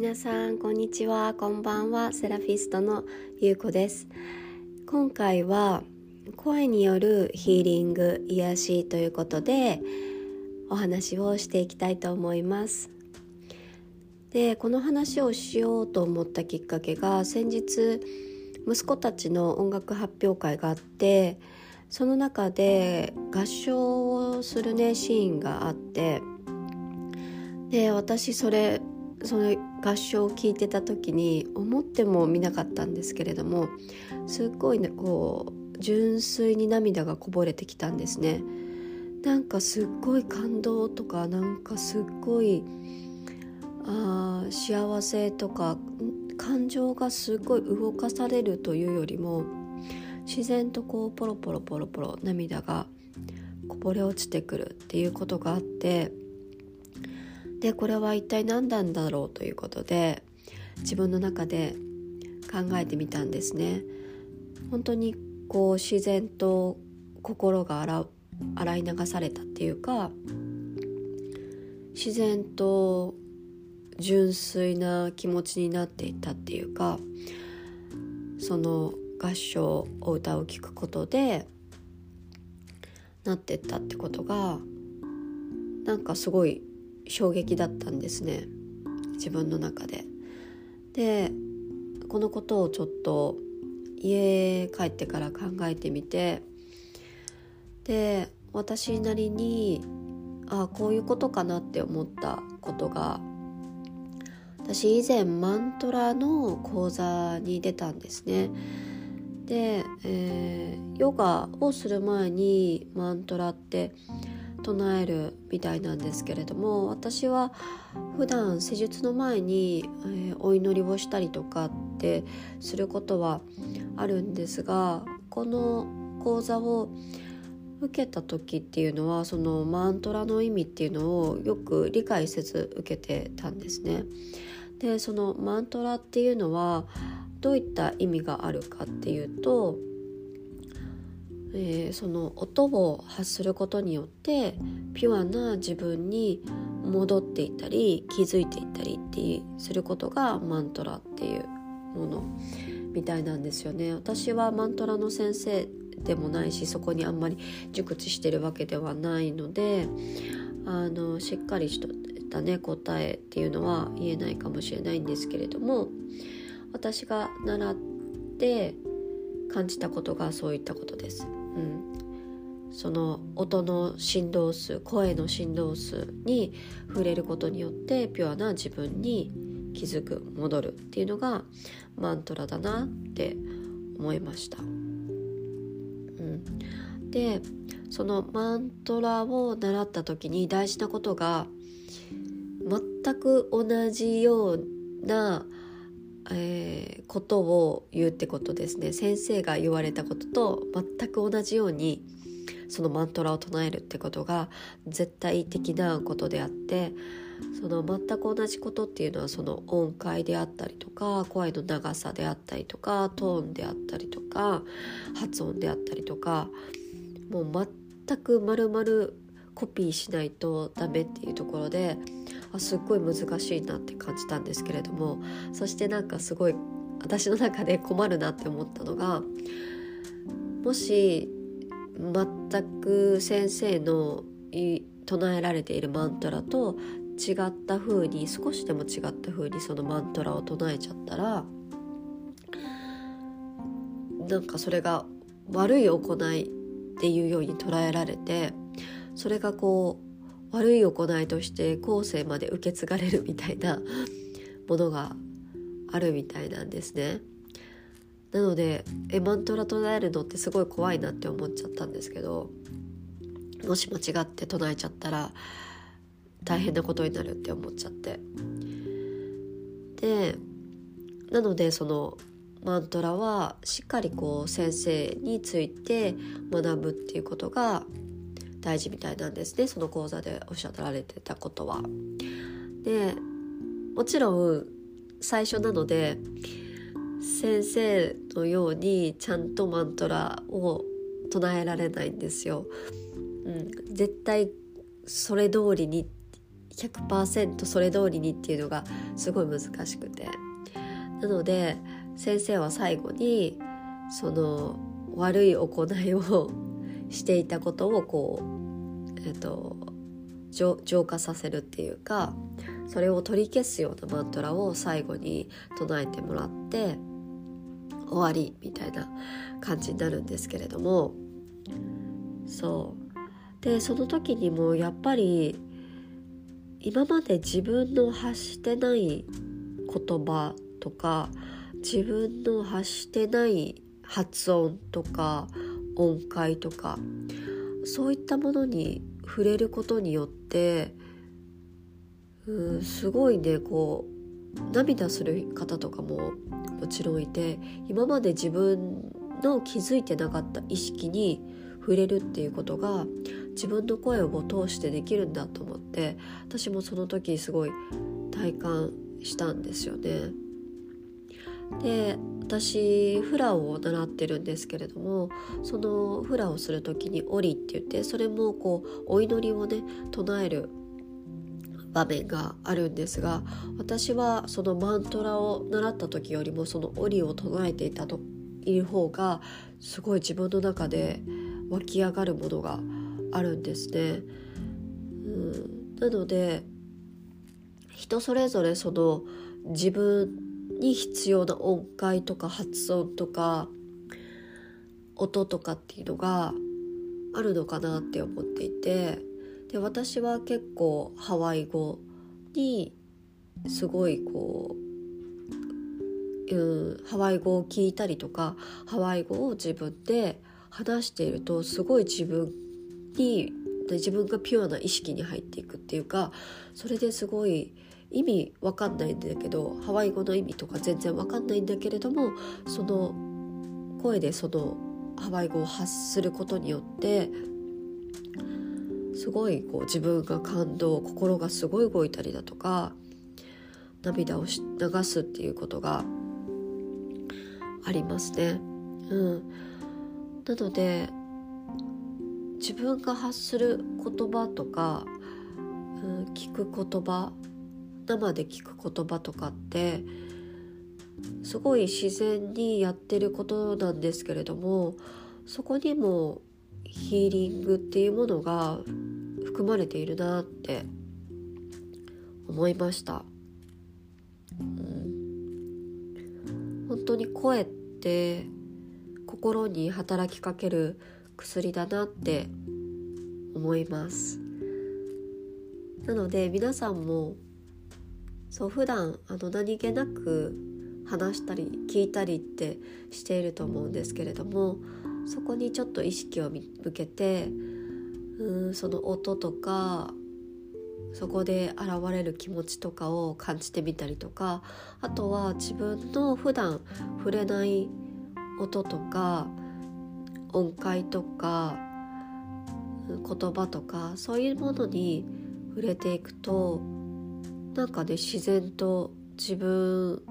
皆さんこんにちは。こんばんは。セラフィストのゆうこです。今回は声によるヒーリング癒しということでお話をしていきたいと思います。でこの話をしようと思ったきっかけが先日息子たちの音楽発表会があってその中で合唱をするねシーンがあってで私それその合唱を聴いてた時に思ってもみなかったんですけれどもすっごい、ね、こう純粋に涙がこぼれてきたんですね。なんかすっごい感動とかなんかすっごいあ幸せとか感情がすごい動かされるというよりも自然とこうポロポロポロポロ涙がこぼれ落ちてくるっていうことがあってでこれは一体何なんだろうということで自分の中で考えてみたんですね。本当にこう自然と心が洗洗い流されたっていうか自然と純粋な気持ちになっていったっていうかその合唱を歌を聴くことでなってったってことがなんかすごい衝撃だったんですね自分の中で。でこのことをちょっと家帰ってから考えてみてで私なりにああこういうことかなって思ったことが私以前マントラの講座に出たんですね。で、えー、ヨガをする前にマントラって唱えるみたいなんですけれども私は普段施術の前に、えー、お祈りをしたりとかってすることはあるんですがこの講座を受けた時っていうのはそのマントラの意味っていうのをよく理解せず受けてたんですね。でそのマントラっていうのはどういった意味があるかっていうと、えー、その音を発することによってピュアな自分に戻っていったり気づいていったりってすることがマントラっていうものみたいなんですよね。私はマントラの先生でもないしそこにあんまり熟知してるわけではないのであのしっかりしたね答えっていうのは言えないかもしれないんですけれども私が習って感じたことがそういったことです。うん、その音の振動数声の振動数に触れることによってピュアな自分に気づく戻るっていうのがマントラだなって思いました。うん、でそのマントラを習った時に大事なことが全く同じような、えー、ことを言うってことですね。先生が言われたことと全く同じようにそのマントラを唱えるってことが絶対的なことであってその全く同じことっていうのはその音階であったりとか声の長さであったりとかトーンであったりとか発音であったりとかもう全く丸々コピーしないとダメっていうところであすっごい難しいなって感じたんですけれどもそしてなんかすごい私の中で困るなって思ったのがもし全く先生の唱えられているマントラと違った風に少しでも違った風にそのマントラを唱えちゃったらなんかそれが悪い行いっていうように捉えられてそれがこう悪い行いとして後世まで受け継がれるみたいなものがあるみたいなんですね。なのでえマントラ唱えるのってすごい怖いなって思っちゃったんですけどもし間違って唱えちゃったら大変なことになるって思っちゃってでなのでそのマントラはしっかりこう先生について学ぶっていうことが大事みたいなんですねその講座でおっしゃられてたことは。でもちろん最初なので先生のようにちゃんとマントラを唱えられないんですよ。うん、絶対それ通りに100%それ通りにっていうのがすごい難しくてなので先生は最後にその悪い行いをしていたことをこうえっと浄化させるっていうかそれを取り消すようなマントラを最後に唱えてもらって終わりみたいな感じになるんですけれどもそう。でその時にもやっぱり今まで自分の発してない言葉とか自分の発してない発音とか音階とかそういったものに触れることによってうんすごいねこう涙する方とかももちろんいて今まで自分の気づいてなかった意識に触れるっていうことが自分の声を通してできるんだと思って私もその時すごい体感したんですよね。で私フラを習ってるんですけれどもそのフラをする時に「オリ」って言ってそれもこうお祈りをね唱える場面があるんですが私はそのマントラを習った時よりもその「オリ」を唱えていたといる方がすごい自分の中で湧き上がるものがあるんですね。うん、なので人それぞれその自分に必要な音階とか発音とか音とかっていうのがあるのかなって思っていてで私は結構ハワイ語にすごいこう、うん、ハワイ語を聞いたりとかハワイ語を自分で話しているとすごい自分に自分がピュアな意識に入っていくっていうかそれですごい意味わかんないんだけどハワイ語の意味とか全然わかんないんだけれどもその声でそのハワイ語を発することによってすごいこう自分が感動心がすごい動いたりだとか涙を流すっていうことがありますね。うん、なので自分が発する言葉とか、うん、聞く言葉生で聞く言葉とかってすごい自然にやってることなんですけれどもそこにもヒーリングっていうものが含まれているなって思いました、うん、本当に声って心に働きかける薬だなって思います。なので皆さんもそう普段あの何気なく話したり聞いたりってしていると思うんですけれどもそこにちょっと意識を向けてうんその音とかそこで現れる気持ちとかを感じてみたりとかあとは自分の普段触れない音とか音階とか言葉とかそういうものに触れていくとなんかね自然と自分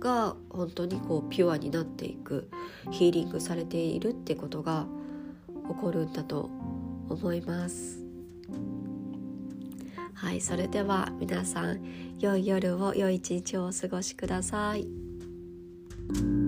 が本当にこうピュアになっていくヒーリングされているってことが起こるんだと思いますはいそれでは皆さん良い夜を良い一日をお過ごしください。